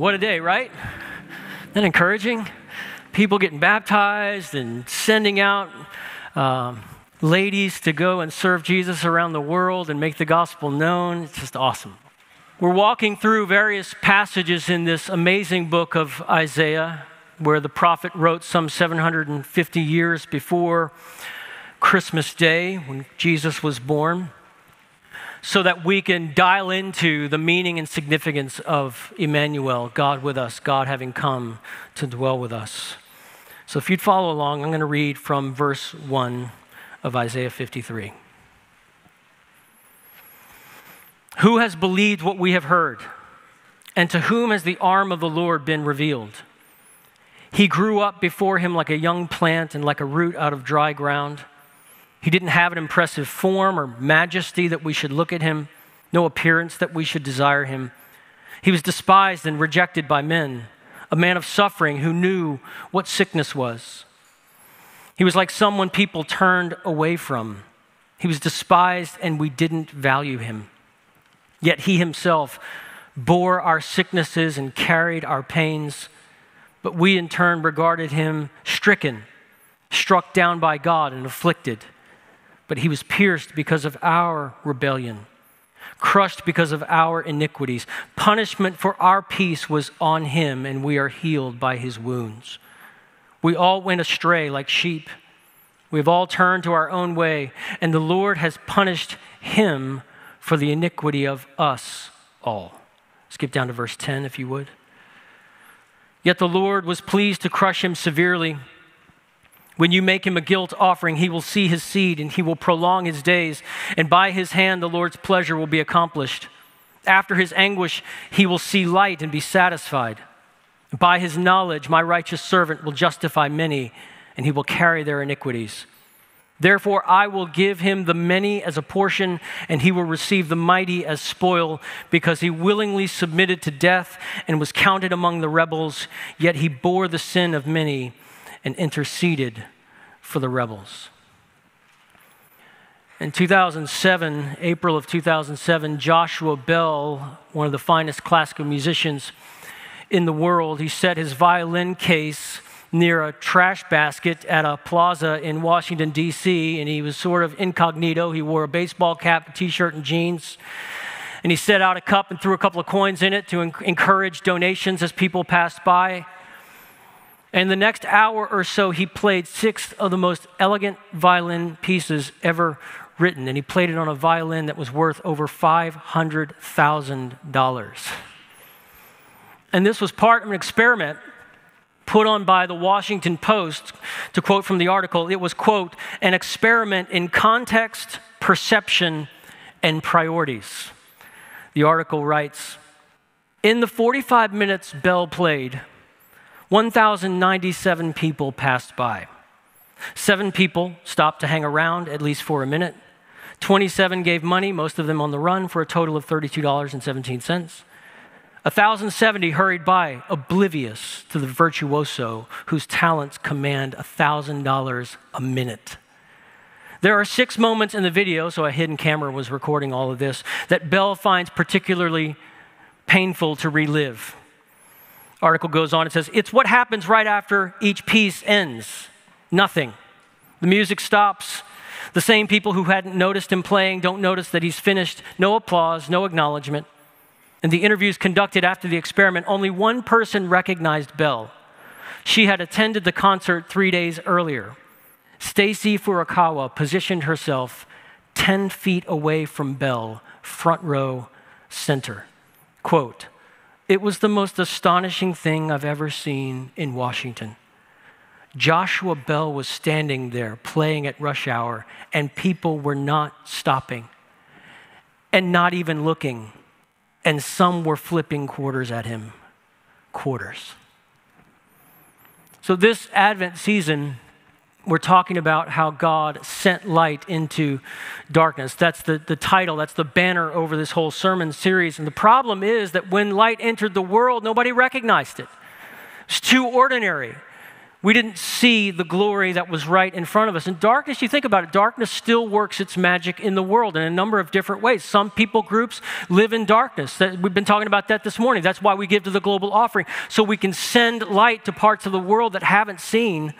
What a day, right? Isn't encouraging? People getting baptized and sending out um, ladies to go and serve Jesus around the world and make the gospel known. It's just awesome. We're walking through various passages in this amazing book of Isaiah, where the prophet wrote some 750 years before Christmas Day when Jesus was born so that we can dial into the meaning and significance of Emmanuel, God with us, God having come to dwell with us. So if you'd follow along, I'm going to read from verse 1 of Isaiah 53. Who has believed what we have heard? And to whom has the arm of the Lord been revealed? He grew up before him like a young plant and like a root out of dry ground. He didn't have an impressive form or majesty that we should look at him, no appearance that we should desire him. He was despised and rejected by men, a man of suffering who knew what sickness was. He was like someone people turned away from. He was despised and we didn't value him. Yet he himself bore our sicknesses and carried our pains, but we in turn regarded him stricken, struck down by God, and afflicted but he was pierced because of our rebellion, crushed because of our iniquities. Punishment for our peace was on him, and we are healed by his wounds. We all went astray like sheep. We have all turned to our own way, and the Lord has punished him for the iniquity of us all. Skip down to verse 10, if you would. Yet the Lord was pleased to crush him severely. When you make him a guilt offering, he will see his seed and he will prolong his days, and by his hand the Lord's pleasure will be accomplished. After his anguish, he will see light and be satisfied. By his knowledge, my righteous servant will justify many, and he will carry their iniquities. Therefore, I will give him the many as a portion, and he will receive the mighty as spoil, because he willingly submitted to death and was counted among the rebels, yet he bore the sin of many and interceded for the rebels. In 2007, April of 2007, Joshua Bell, one of the finest classical musicians in the world, he set his violin case near a trash basket at a plaza in Washington, D.C., and he was sort of incognito. He wore a baseball cap, a t shirt, and jeans. And he set out a cup and threw a couple of coins in it to encourage donations as people passed by. And the next hour or so, he played six of the most elegant violin pieces ever written. And he played it on a violin that was worth over $500,000. And this was part of an experiment put on by the Washington Post. To quote from the article, it was, quote, an experiment in context, perception, and priorities. The article writes In the 45 minutes Bell played, 1,097 people passed by. Seven people stopped to hang around, at least for a minute. 27 gave money, most of them on the run, for a total of $32.17. 1,070 hurried by, oblivious to the virtuoso whose talents command $1,000 a minute. There are six moments in the video, so a hidden camera was recording all of this, that Bell finds particularly painful to relive article goes on, it says, It's what happens right after each piece ends nothing. The music stops. The same people who hadn't noticed him playing don't notice that he's finished. No applause, no acknowledgement. In the interviews conducted after the experiment, only one person recognized Bell. She had attended the concert three days earlier. Stacy Furukawa positioned herself 10 feet away from Bell, front row, center. Quote, it was the most astonishing thing I've ever seen in Washington. Joshua Bell was standing there playing at rush hour, and people were not stopping and not even looking. And some were flipping quarters at him. Quarters. So, this Advent season, we're talking about how God sent light into darkness. That's the, the title, that's the banner over this whole sermon series. And the problem is that when light entered the world, nobody recognized it. It's too ordinary. We didn't see the glory that was right in front of us. And darkness, you think about it, darkness still works its magic in the world in a number of different ways. Some people groups live in darkness. We've been talking about that this morning. That's why we give to the global offering, so we can send light to parts of the world that haven't seen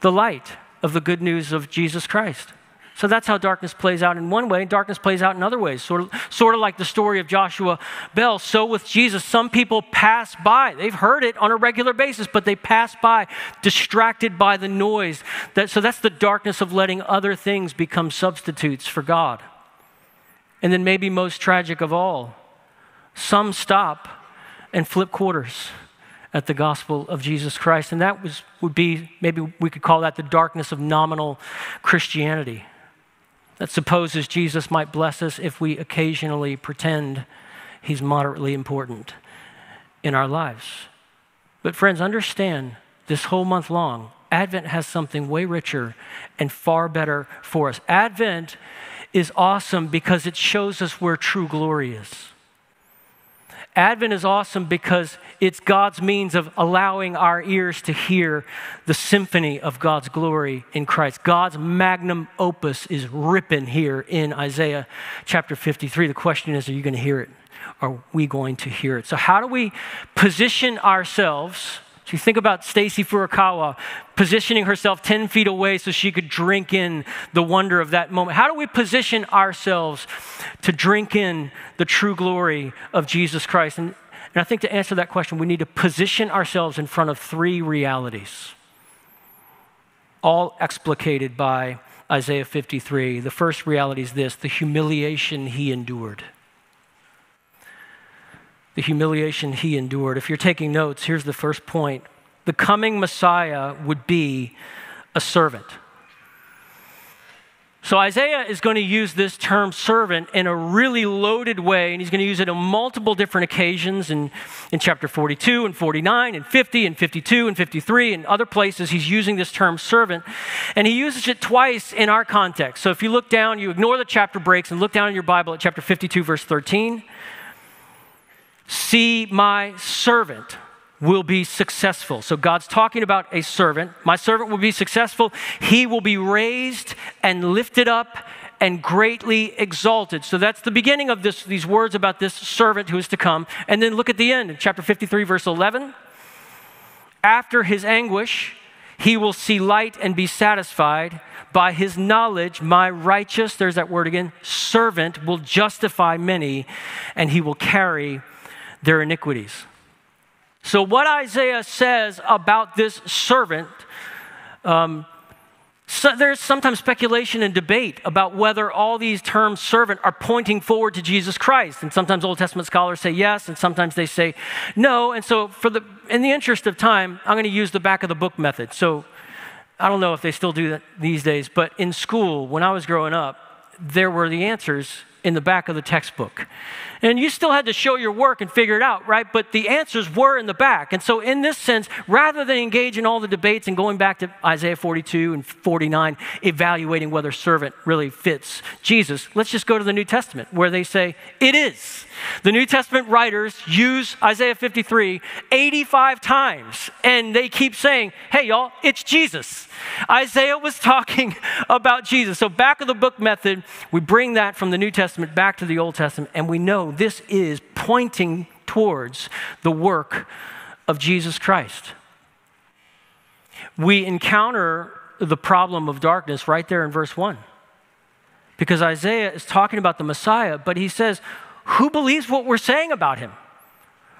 the light of the good news of Jesus Christ. So that's how darkness plays out in one way, and darkness plays out in other ways. Sort of, sort of like the story of Joshua Bell. So with Jesus, some people pass by. They've heard it on a regular basis, but they pass by, distracted by the noise. That, so that's the darkness of letting other things become substitutes for God. And then, maybe most tragic of all, some stop and flip quarters at the gospel of Jesus Christ. And that was, would be, maybe we could call that the darkness of nominal Christianity that supposes Jesus might bless us if we occasionally pretend he's moderately important in our lives. But, friends, understand this whole month long, Advent has something way richer and far better for us. Advent is awesome because it shows us where true glory is. Advent is awesome because it's God's means of allowing our ears to hear the symphony of God's glory in Christ. God's magnum opus is ripping here in Isaiah chapter 53. The question is are you going to hear it? Are we going to hear it? So, how do we position ourselves? You think about Stacy Furukawa positioning herself 10 feet away so she could drink in the wonder of that moment. How do we position ourselves to drink in the true glory of Jesus Christ? And, and I think to answer that question, we need to position ourselves in front of three realities, all explicated by Isaiah 53. The first reality is this the humiliation he endured the humiliation he endured. If you're taking notes, here's the first point the coming Messiah would be a servant. So Isaiah is going to use this term servant in a really loaded way, and he's going to use it on multiple different occasions in, in chapter 42 and 49 and 50 and 52 and 53 and other places. He's using this term servant, and he uses it twice in our context. So if you look down, you ignore the chapter breaks and look down in your Bible at chapter 52, verse 13. See, my servant will be successful. So God's talking about a servant. My servant will be successful. He will be raised and lifted up and greatly exalted. So that's the beginning of this, these words about this servant who is to come. And then look at the end in chapter 53, verse 11. After his anguish, he will see light and be satisfied. By his knowledge, my righteous, there's that word again, servant will justify many, and he will carry their iniquities. So, what Isaiah says about this servant, um, so there's sometimes speculation and debate about whether all these terms servant are pointing forward to Jesus Christ. And sometimes Old Testament scholars say yes, and sometimes they say no. And so, for the, in the interest of time, I'm going to use the back of the book method. So, I don't know if they still do that these days, but in school, when I was growing up, there were the answers in the back of the textbook. And you still had to show your work and figure it out, right? But the answers were in the back. And so, in this sense, rather than engage in all the debates and going back to Isaiah 42 and 49, evaluating whether servant really fits Jesus, let's just go to the New Testament where they say, it is. The New Testament writers use Isaiah 53 85 times, and they keep saying, hey, y'all, it's Jesus. Isaiah was talking about Jesus. So, back of the book method, we bring that from the New Testament back to the Old Testament, and we know this is pointing towards the work of Jesus Christ. We encounter the problem of darkness right there in verse 1. Because Isaiah is talking about the Messiah, but he says, Who believes what we're saying about him?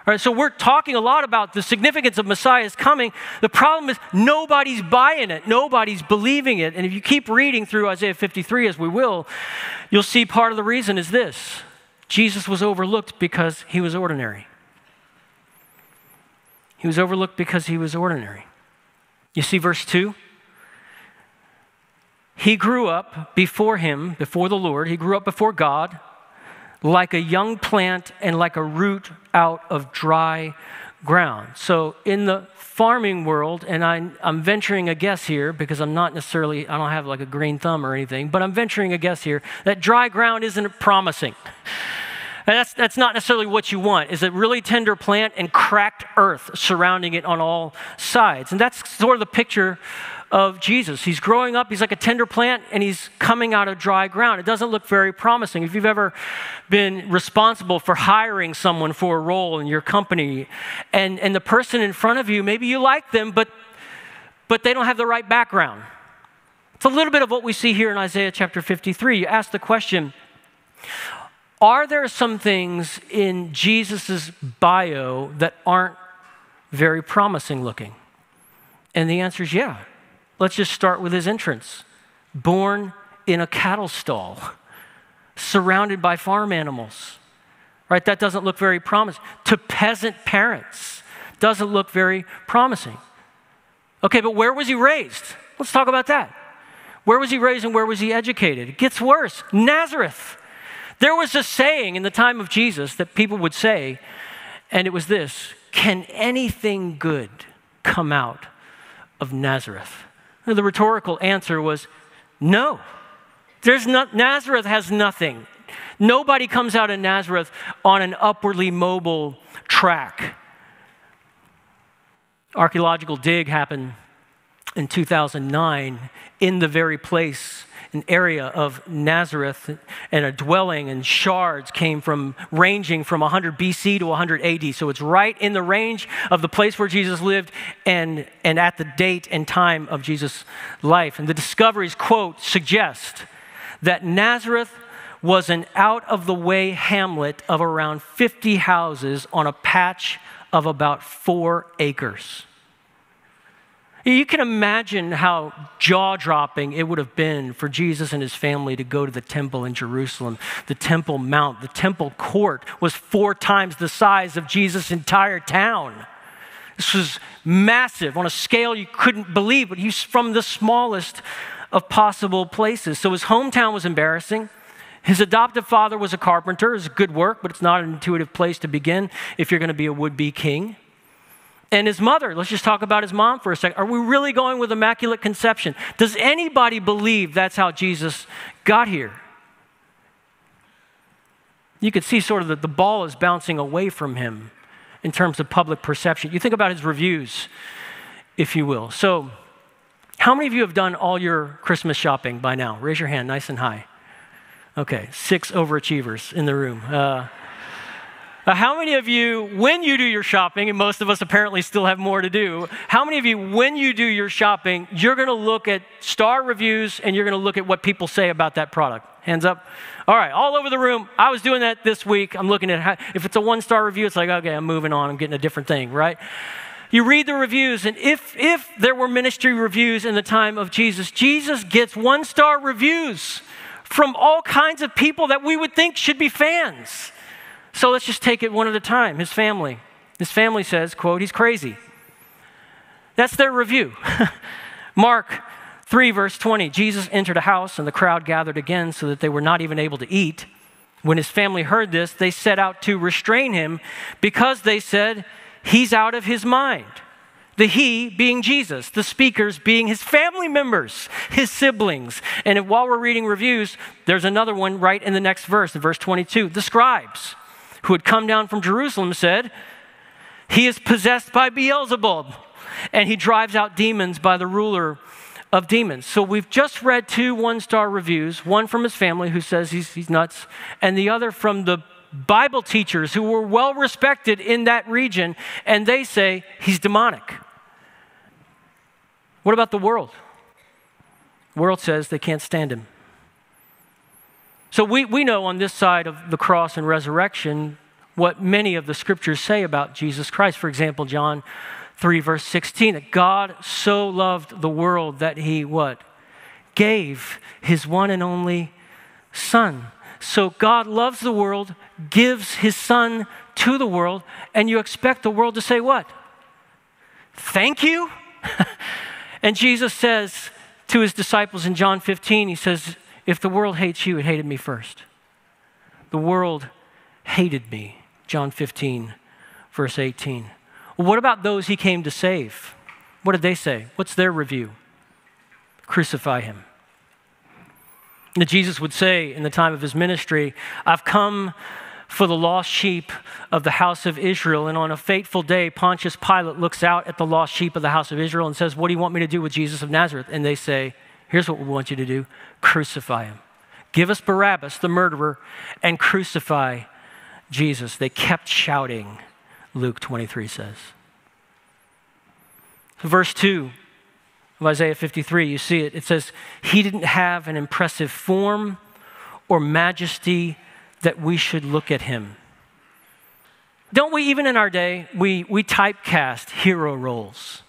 All right, so we're talking a lot about the significance of Messiah's coming. The problem is nobody's buying it, nobody's believing it. And if you keep reading through Isaiah 53, as we will, you'll see part of the reason is this Jesus was overlooked because he was ordinary. He was overlooked because he was ordinary. You see verse 2? He grew up before him, before the Lord. He grew up before God like a young plant and like a root out of dry ground. So, in the farming world, and I, am venturing a guess here because I'm not necessarily, I don't have like a green thumb or anything, but I'm venturing a guess here that dry ground isn't promising. That's, that's not necessarily what you want, is a really tender plant and cracked earth surrounding it on all sides. And that's sort of the picture of Jesus. He's growing up, he's like a tender plant, and he's coming out of dry ground. It doesn't look very promising. If you've ever been responsible for hiring someone for a role in your company, and, and the person in front of you, maybe you like them, but, but they don't have the right background. It's a little bit of what we see here in Isaiah chapter 53. You ask the question, are there some things in Jesus' bio that aren't very promising looking? And the answer is yeah. Let's just start with his entrance. Born in a cattle stall, surrounded by farm animals. Right? That doesn't look very promising. To peasant parents, doesn't look very promising. Okay, but where was he raised? Let's talk about that. Where was he raised and where was he educated? It gets worse. Nazareth. There was a saying in the time of Jesus that people would say, and it was this Can anything good come out of Nazareth? And the rhetorical answer was no. There's not, Nazareth has nothing. Nobody comes out of Nazareth on an upwardly mobile track. Archaeological dig happened in 2009 in the very place an area of Nazareth and a dwelling and shards came from ranging from 100 BC to 100 AD. So it's right in the range of the place where Jesus lived and, and at the date and time of Jesus' life. And the discoveries, quote, suggest that Nazareth was an out of the way hamlet of around 50 houses on a patch of about four acres. You can imagine how jaw dropping it would have been for Jesus and his family to go to the temple in Jerusalem. The Temple Mount, the temple court was four times the size of Jesus' entire town. This was massive on a scale you couldn't believe, but he's from the smallest of possible places. So his hometown was embarrassing. His adoptive father was a carpenter. It's good work, but it's not an intuitive place to begin if you're going to be a would be king and his mother. Let's just talk about his mom for a second. Are we really going with immaculate conception? Does anybody believe that's how Jesus got here? You could see sort of that the ball is bouncing away from him in terms of public perception. You think about his reviews, if you will. So, how many of you have done all your Christmas shopping by now? Raise your hand nice and high. Okay, six overachievers in the room. Uh, uh, how many of you, when you do your shopping, and most of us apparently still have more to do, how many of you, when you do your shopping, you're going to look at star reviews and you're going to look at what people say about that product? Hands up. All right, all over the room. I was doing that this week. I'm looking at how, if it's a one star review, it's like, okay, I'm moving on. I'm getting a different thing, right? You read the reviews, and if, if there were ministry reviews in the time of Jesus, Jesus gets one star reviews from all kinds of people that we would think should be fans. So let's just take it one at a time. His family. His family says, quote, he's crazy. That's their review. Mark 3, verse 20. Jesus entered a house, and the crowd gathered again so that they were not even able to eat. When his family heard this, they set out to restrain him because they said, He's out of his mind. The he being Jesus, the speakers being his family members, his siblings. And while we're reading reviews, there's another one right in the next verse, in verse 22. The scribes who had come down from Jerusalem said, He is possessed by Beelzebub, and he drives out demons by the ruler of demons. So we've just read two one star reviews one from his family who says he's, he's nuts, and the other from the Bible teachers who were well respected in that region, and they say he's demonic. What about the world? The world says they can't stand him. So we, we know on this side of the cross and resurrection what many of the scriptures say about Jesus Christ. For example, John 3, verse 16, that God so loved the world that he what? Gave his one and only Son. So God loves the world, gives his Son to the world, and you expect the world to say what? Thank you? and Jesus says to his disciples in John 15, he says, if the world hates you, it hated me first. The world hated me. John 15, verse 18. Well, what about those he came to save? What did they say? What's their review? Crucify him. And Jesus would say in the time of his ministry, I've come for the lost sheep of the house of Israel. And on a fateful day, Pontius Pilate looks out at the lost sheep of the house of Israel and says, What do you want me to do with Jesus of Nazareth? And they say, Here's what we want you to do crucify him. Give us Barabbas, the murderer, and crucify Jesus. They kept shouting, Luke 23 says. Verse 2 of Isaiah 53, you see it. It says, He didn't have an impressive form or majesty that we should look at him. Don't we, even in our day, we, we typecast hero roles?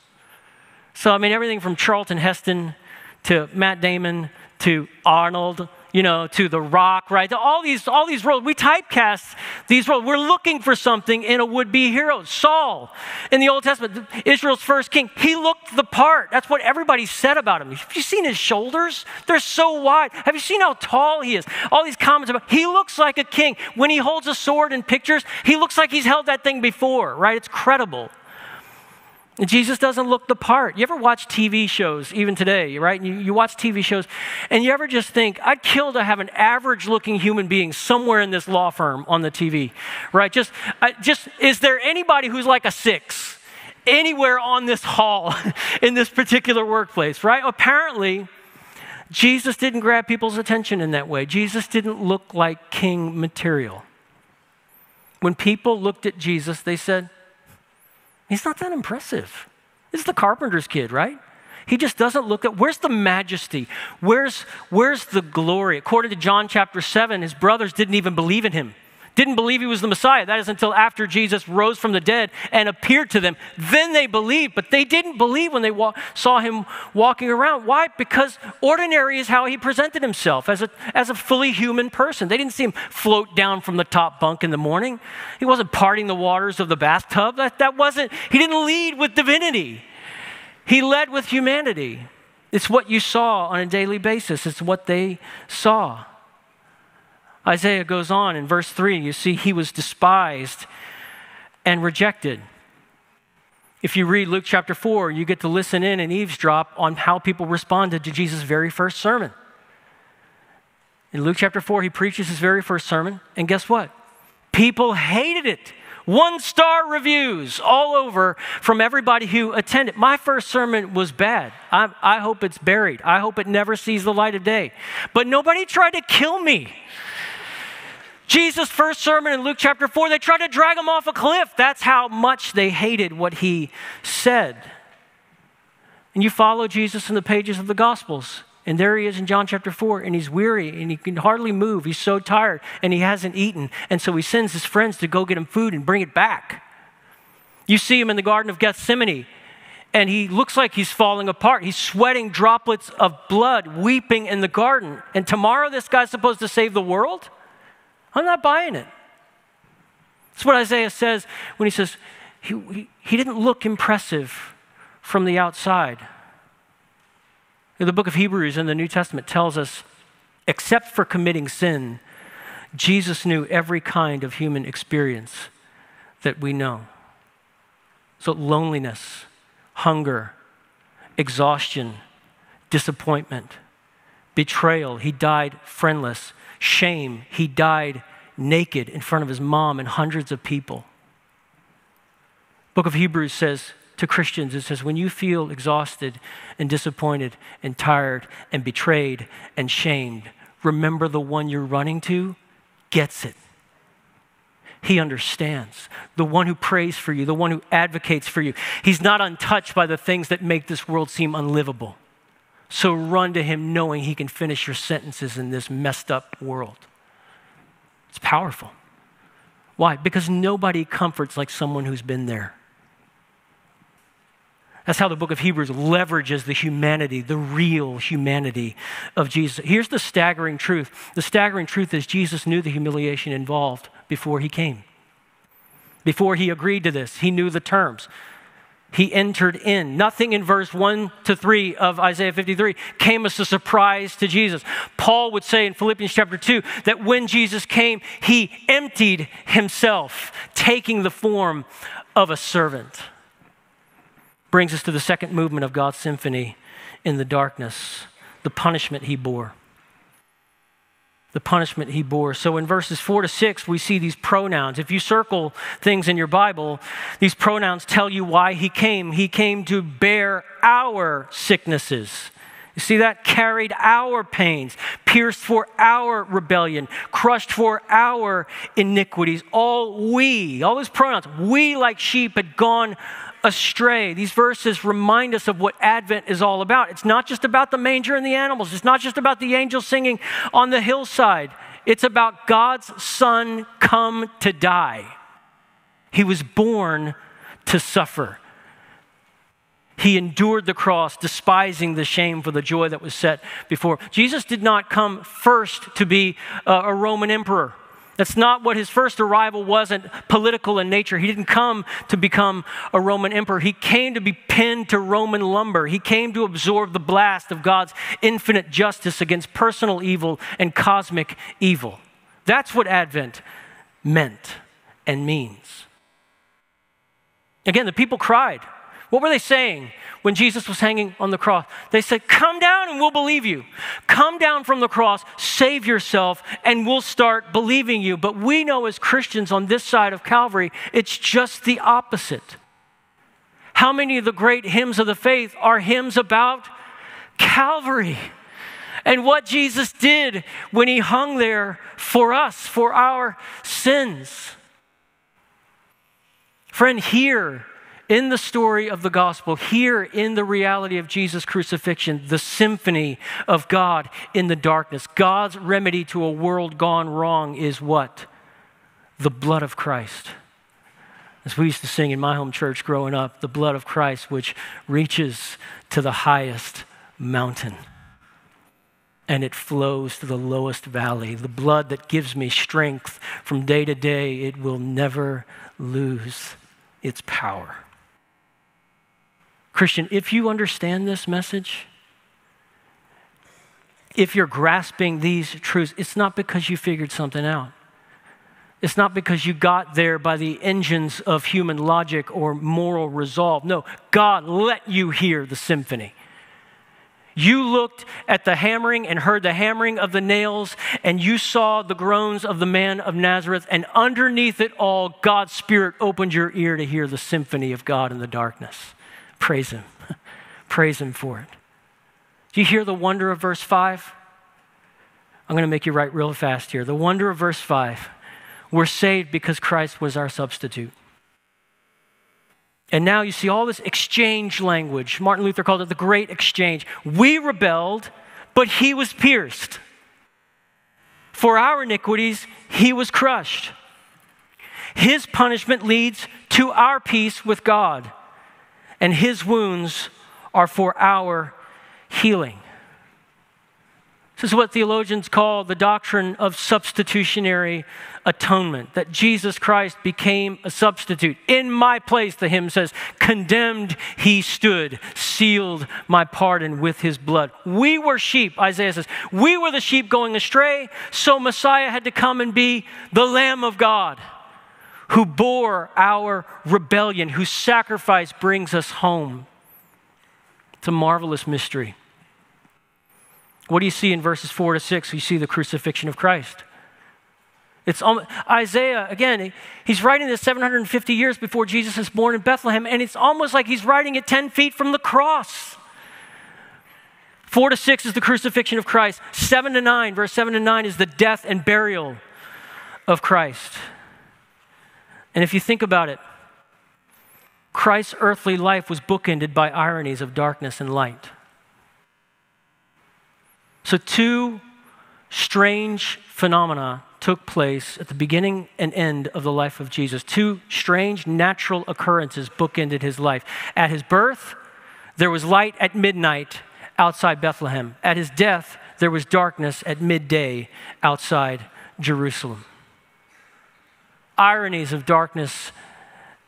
So, I mean, everything from Charlton Heston to Matt Damon to Arnold you know, to the rock, right? All these, all these roles. We typecast these roles. We're looking for something in a would-be hero. Saul in the Old Testament, Israel's first king, he looked the part. That's what everybody said about him. Have you seen his shoulders? They're so wide. Have you seen how tall he is? All these comments about he looks like a king. When he holds a sword in pictures, he looks like he's held that thing before, right? It's credible. Jesus doesn't look the part. You ever watch TV shows, even today, right? You, you, watch TV shows, and you ever just think, I'd kill to have an average looking human being somewhere in this law firm on the TV, right? Just, just is there anybody who's like a six anywhere on this hall in this particular workplace, right? Apparently, Jesus didn't grab people's attention in that way. Jesus didn't look like king material. When people looked at Jesus, they said, He's not that impressive. This is the carpenter's kid, right? He just doesn't look at where's the majesty? Where's where's the glory? According to John chapter 7, his brothers didn't even believe in him didn't believe he was the Messiah. That is until after Jesus rose from the dead and appeared to them. Then they believed, but they didn't believe when they wa- saw him walking around. Why? Because ordinary is how he presented himself as a, as a fully human person. They didn't see him float down from the top bunk in the morning. He wasn't parting the waters of the bathtub. That, that wasn't, he didn't lead with divinity. He led with humanity. It's what you saw on a daily basis, it's what they saw. Isaiah goes on in verse 3, you see, he was despised and rejected. If you read Luke chapter 4, you get to listen in and eavesdrop on how people responded to Jesus' very first sermon. In Luke chapter 4, he preaches his very first sermon, and guess what? People hated it. One star reviews all over from everybody who attended. My first sermon was bad. I, I hope it's buried. I hope it never sees the light of day. But nobody tried to kill me. Jesus' first sermon in Luke chapter 4, they tried to drag him off a cliff. That's how much they hated what he said. And you follow Jesus in the pages of the Gospels. And there he is in John chapter 4, and he's weary and he can hardly move. He's so tired and he hasn't eaten. And so he sends his friends to go get him food and bring it back. You see him in the Garden of Gethsemane, and he looks like he's falling apart. He's sweating droplets of blood, weeping in the garden. And tomorrow, this guy's supposed to save the world? I'm not buying it. That's what Isaiah says when he says he, he, he didn't look impressive from the outside. The book of Hebrews in the New Testament tells us, except for committing sin, Jesus knew every kind of human experience that we know. So, loneliness, hunger, exhaustion, disappointment, betrayal. He died friendless shame, he died naked in front of his mom and hundreds of people. Book of Hebrews says to Christians, it says, when you feel exhausted and disappointed and tired and betrayed and shamed, remember the one you're running to gets it. He understands. The one who prays for you, the one who advocates for you. He's not untouched by the things that make this world seem unlivable. So run to him knowing he can finish your sentences in this messed up world. It's powerful. Why? Because nobody comforts like someone who's been there. That's how the book of Hebrews leverages the humanity, the real humanity of Jesus. Here's the staggering truth the staggering truth is Jesus knew the humiliation involved before he came. Before he agreed to this, he knew the terms he entered in. Nothing in verse 1 to 3 of Isaiah 53 came as a surprise to Jesus. Paul would say in Philippians chapter 2 that when Jesus came, he emptied himself, taking the form of a servant. Brings us to the second movement of God's symphony in the darkness, the punishment he bore. The punishment he bore. So in verses 4 to 6, we see these pronouns. If you circle things in your Bible, these pronouns tell you why he came. He came to bear our sicknesses. You see that? Carried our pains, pierced for our rebellion, crushed for our iniquities. All we, all those pronouns, we like sheep had gone astray. These verses remind us of what Advent is all about. It's not just about the manger and the animals, it's not just about the angels singing on the hillside. It's about God's Son come to die. He was born to suffer. He endured the cross, despising the shame for the joy that was set before. Jesus did not come first to be a Roman emperor. That's not what his first arrival wasn't political in nature. He didn't come to become a Roman emperor. He came to be pinned to Roman lumber. He came to absorb the blast of God's infinite justice against personal evil and cosmic evil. That's what Advent meant and means. Again, the people cried. What were they saying? when Jesus was hanging on the cross. They said, Come down and we'll believe you. Come down from the cross, save yourself, and we'll start believing you. But we know as Christians on this side of Calvary, it's just the opposite. How many of the great hymns of the faith are hymns about Calvary? and what Jesus did when he hung there for us, for our sins. Friend, here in the story of the gospel, here in the reality of Jesus' crucifixion, the symphony of God in the darkness. God's remedy to a world gone wrong is what? The blood of Christ. As we used to sing in my home church growing up, the blood of Christ, which reaches to the highest mountain and it flows to the lowest valley. The blood that gives me strength from day to day, it will never lose its power. Christian, if you understand this message, if you're grasping these truths, it's not because you figured something out. It's not because you got there by the engines of human logic or moral resolve. No, God let you hear the symphony. You looked at the hammering and heard the hammering of the nails, and you saw the groans of the man of Nazareth, and underneath it all, God's Spirit opened your ear to hear the symphony of God in the darkness. Praise Him. Praise Him for it. Do you hear the wonder of verse 5? I'm going to make you write real fast here. The wonder of verse 5. We're saved because Christ was our substitute. And now you see all this exchange language. Martin Luther called it the great exchange. We rebelled, but he was pierced. For our iniquities, he was crushed. His punishment leads to our peace with God and his wounds are for our healing. This is what theologians call the doctrine of substitutionary atonement, that Jesus Christ became a substitute. In my place, the hymn says, condemned he stood, sealed my pardon with his blood. We were sheep, Isaiah says. We were the sheep going astray, so Messiah had to come and be the Lamb of God who bore our rebellion, whose sacrifice brings us home. It's a marvelous mystery. What do you see in verses 4 to 6? You see the crucifixion of Christ. It's almost, Isaiah, again, he's writing this 750 years before Jesus is born in Bethlehem, and it's almost like he's writing it 10 feet from the cross. 4 to 6 is the crucifixion of Christ. 7 to 9, verse 7 to 9 is the death and burial of Christ. And if you think about it, Christ's earthly life was bookended by ironies of darkness and light. So, two strange phenomena took place at the beginning and end of the life of Jesus. Two strange natural occurrences bookended his life. At his birth, there was light at midnight outside Bethlehem. At his death, there was darkness at midday outside Jerusalem ironies of darkness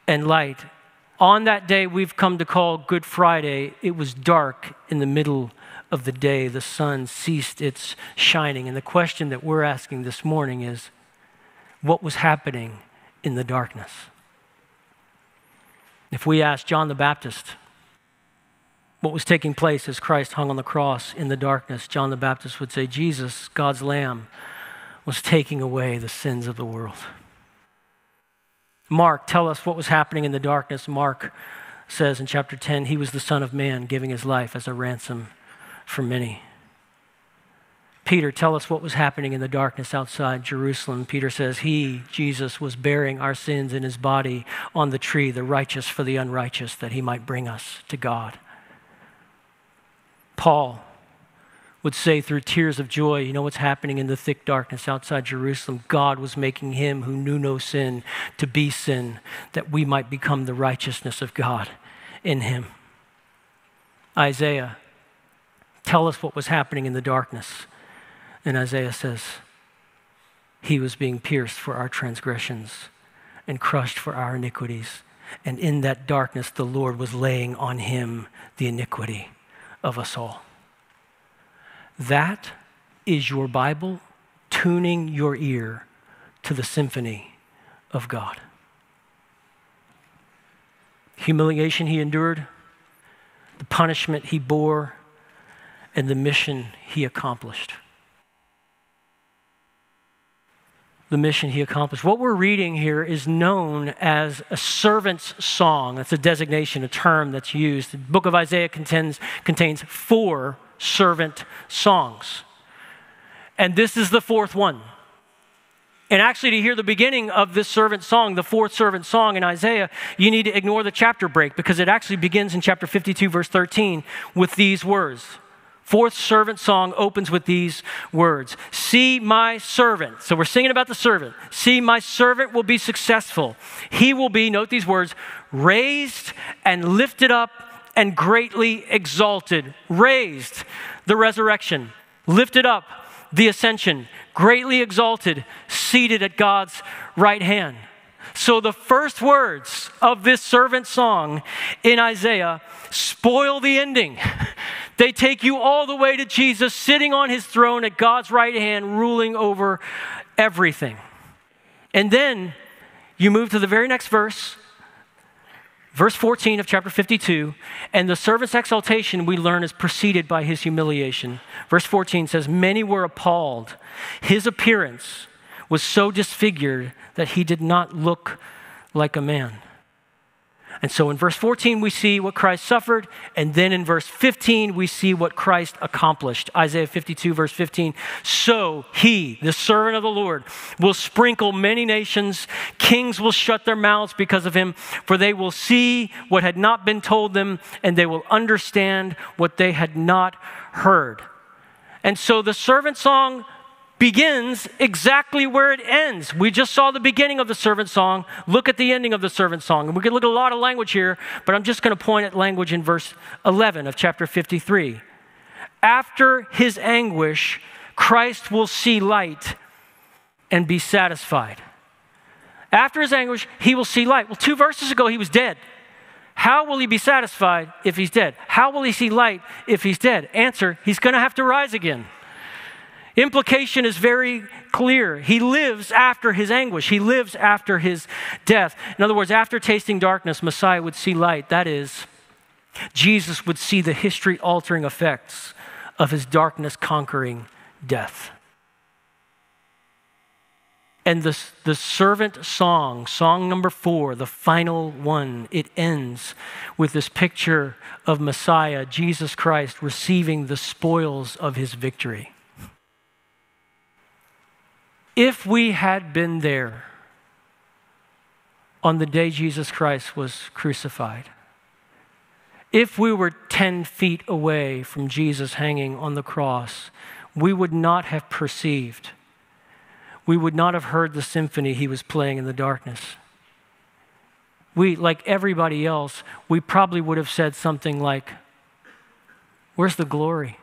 and light. On that day we've come to call Good Friday, it was dark in the middle of the day. The sun ceased its shining. And the question that we're asking this morning is what was happening in the darkness? If we ask John the Baptist what was taking place as Christ hung on the cross in the darkness, John the Baptist would say, Jesus, God's Lamb, was taking away the sins of the world. Mark, tell us what was happening in the darkness. Mark says in chapter 10, he was the Son of Man, giving his life as a ransom for many. Peter, tell us what was happening in the darkness outside Jerusalem. Peter says, He, Jesus, was bearing our sins in his body on the tree, the righteous for the unrighteous, that he might bring us to God. Paul would say through tears of joy, You know what's happening in the thick darkness outside Jerusalem? God was making him who knew no sin to be sin, that we might become the righteousness of God in him. Isaiah, tell us what was happening in the darkness. And Isaiah says, He was being pierced for our transgressions and crushed for our iniquities. And in that darkness, the Lord was laying on him the iniquity of us all. That is your Bible tuning your ear to the symphony of God. Humiliation he endured, the punishment he bore, and the mission he accomplished. the mission he accomplished. What we're reading here is known as a servant's song. That's a designation, a term that's used. The book of Isaiah contains, contains four servant songs. And this is the fourth one. And actually, to hear the beginning of this servant song, the fourth servant song in Isaiah, you need to ignore the chapter break because it actually begins in chapter 52, verse 13, with these words Fourth servant song opens with these words See my servant. So we're singing about the servant. See, my servant will be successful. He will be, note these words, raised and lifted up and greatly exalted. Raised, the resurrection. Lifted up, the ascension. Greatly exalted, seated at God's right hand. So the first words of this servant song in Isaiah spoil the ending. They take you all the way to Jesus sitting on his throne at God's right hand, ruling over everything. And then you move to the very next verse, verse 14 of chapter 52, and the servant's exaltation we learn is preceded by his humiliation. Verse 14 says, Many were appalled. His appearance was so disfigured that he did not look like a man. And so in verse 14, we see what Christ suffered. And then in verse 15, we see what Christ accomplished. Isaiah 52, verse 15. So he, the servant of the Lord, will sprinkle many nations. Kings will shut their mouths because of him, for they will see what had not been told them, and they will understand what they had not heard. And so the servant song begins exactly where it ends. We just saw the beginning of the servant song. Look at the ending of the servant song. And we can look at a lot of language here, but I'm just going to point at language in verse 11 of chapter 53. After his anguish, Christ will see light and be satisfied. After his anguish, he will see light. Well, two verses ago, he was dead. How will he be satisfied if he's dead? How will he see light if he's dead? Answer, he's going to have to rise again. Implication is very clear. He lives after his anguish, he lives after his death. In other words, after tasting darkness, Messiah would see light. That is, Jesus would see the history altering effects of his darkness conquering death. And the, the servant song, song number four, the final one, it ends with this picture of Messiah, Jesus Christ, receiving the spoils of his victory. If we had been there on the day Jesus Christ was crucified, if we were 10 feet away from Jesus hanging on the cross, we would not have perceived, we would not have heard the symphony he was playing in the darkness. We, like everybody else, we probably would have said something like, Where's the glory?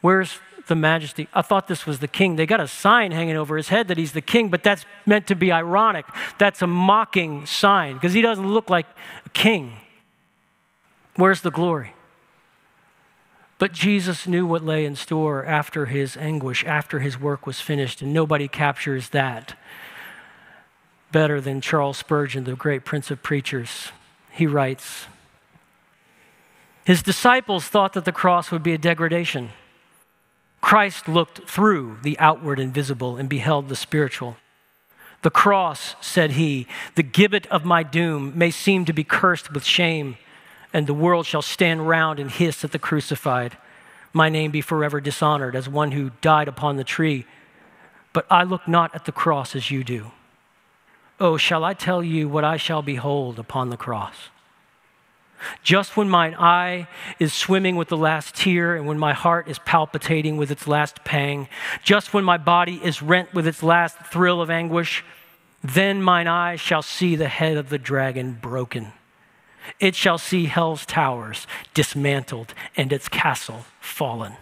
Where's the majesty. I thought this was the king. They got a sign hanging over his head that he's the king, but that's meant to be ironic. That's a mocking sign because he doesn't look like a king. Where's the glory? But Jesus knew what lay in store after his anguish, after his work was finished, and nobody captures that better than Charles Spurgeon, the great prince of preachers. He writes His disciples thought that the cross would be a degradation Christ looked through the outward and visible and beheld the spiritual. The cross, said he, the gibbet of my doom, may seem to be cursed with shame, and the world shall stand round and hiss at the crucified. My name be forever dishonored as one who died upon the tree. But I look not at the cross as you do. Oh, shall I tell you what I shall behold upon the cross? Just when mine eye is swimming with the last tear, and when my heart is palpitating with its last pang, just when my body is rent with its last thrill of anguish, then mine eye shall see the head of the dragon broken. It shall see hell's towers dismantled and its castle fallen.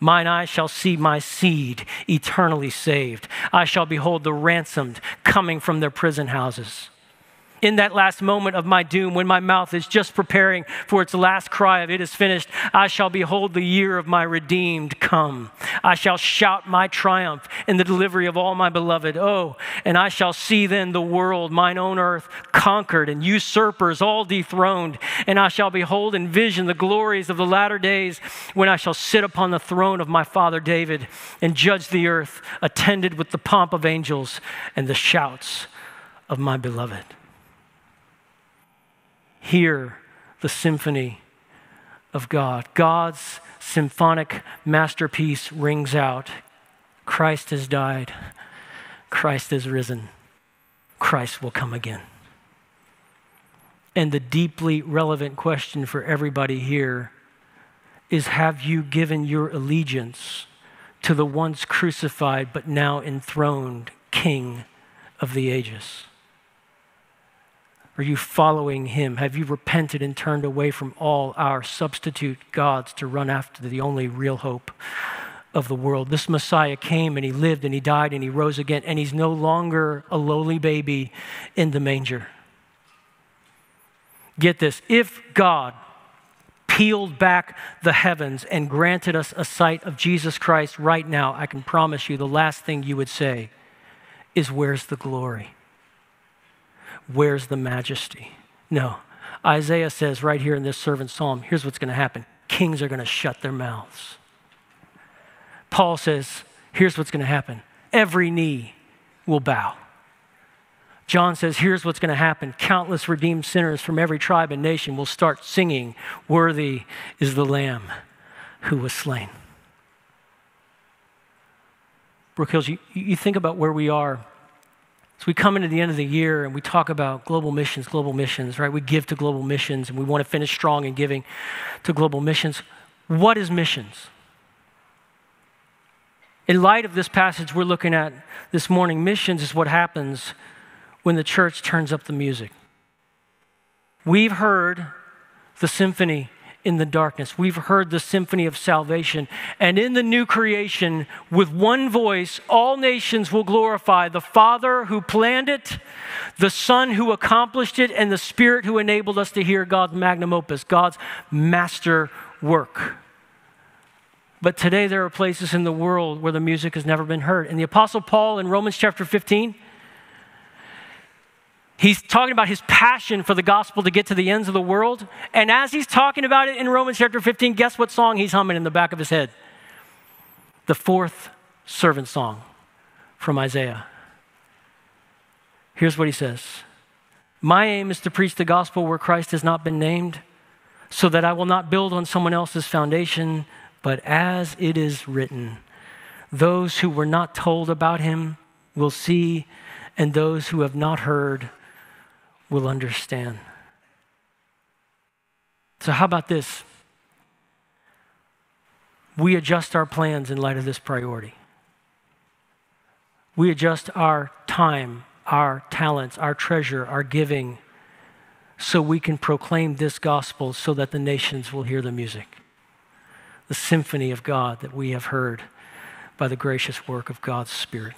Mine eye shall see my seed eternally saved. I shall behold the ransomed coming from their prison houses in that last moment of my doom, when my mouth is just preparing for its last cry of, It is finished, I shall behold the year of my redeemed come. I shall shout my triumph in the delivery of all my beloved. Oh, and I shall see then the world, mine own earth, conquered and usurpers all dethroned. And I shall behold in vision the glories of the latter days when I shall sit upon the throne of my father David and judge the earth, attended with the pomp of angels and the shouts of my beloved hear the symphony of God. God's symphonic masterpiece rings out Christ has died, Christ has risen, Christ will come again. And the deeply relevant question for everybody here is Have you given your allegiance to the once crucified but now enthroned King of the ages? Are you following him? Have you repented and turned away from all our substitute gods to run after the only real hope of the world? This Messiah came and he lived and he died and he rose again, and he's no longer a lowly baby in the manger. Get this if God peeled back the heavens and granted us a sight of Jesus Christ right now, I can promise you the last thing you would say is, Where's the glory? Where's the majesty? No. Isaiah says right here in this servant psalm here's what's going to happen kings are going to shut their mouths. Paul says, here's what's going to happen every knee will bow. John says, here's what's going to happen countless redeemed sinners from every tribe and nation will start singing, Worthy is the Lamb who was slain. Brook Hills, you, you think about where we are so we come into the end of the year and we talk about global missions, global missions, right? We give to global missions and we want to finish strong in giving to global missions. What is missions? In light of this passage we're looking at this morning, missions is what happens when the church turns up the music. We've heard the symphony in the darkness. We've heard the symphony of salvation. And in the new creation, with one voice, all nations will glorify the Father who planned it, the Son who accomplished it, and the Spirit who enabled us to hear God's magnum opus, God's master work. But today, there are places in the world where the music has never been heard. And the Apostle Paul in Romans chapter 15, He's talking about his passion for the gospel to get to the ends of the world. And as he's talking about it in Romans chapter 15, guess what song he's humming in the back of his head? The fourth servant song from Isaiah. Here's what he says My aim is to preach the gospel where Christ has not been named, so that I will not build on someone else's foundation, but as it is written, those who were not told about him will see, and those who have not heard will understand. So, how about this? We adjust our plans in light of this priority. We adjust our time, our talents, our treasure, our giving, so we can proclaim this gospel so that the nations will hear the music, the symphony of God that we have heard by the gracious work of God's Spirit.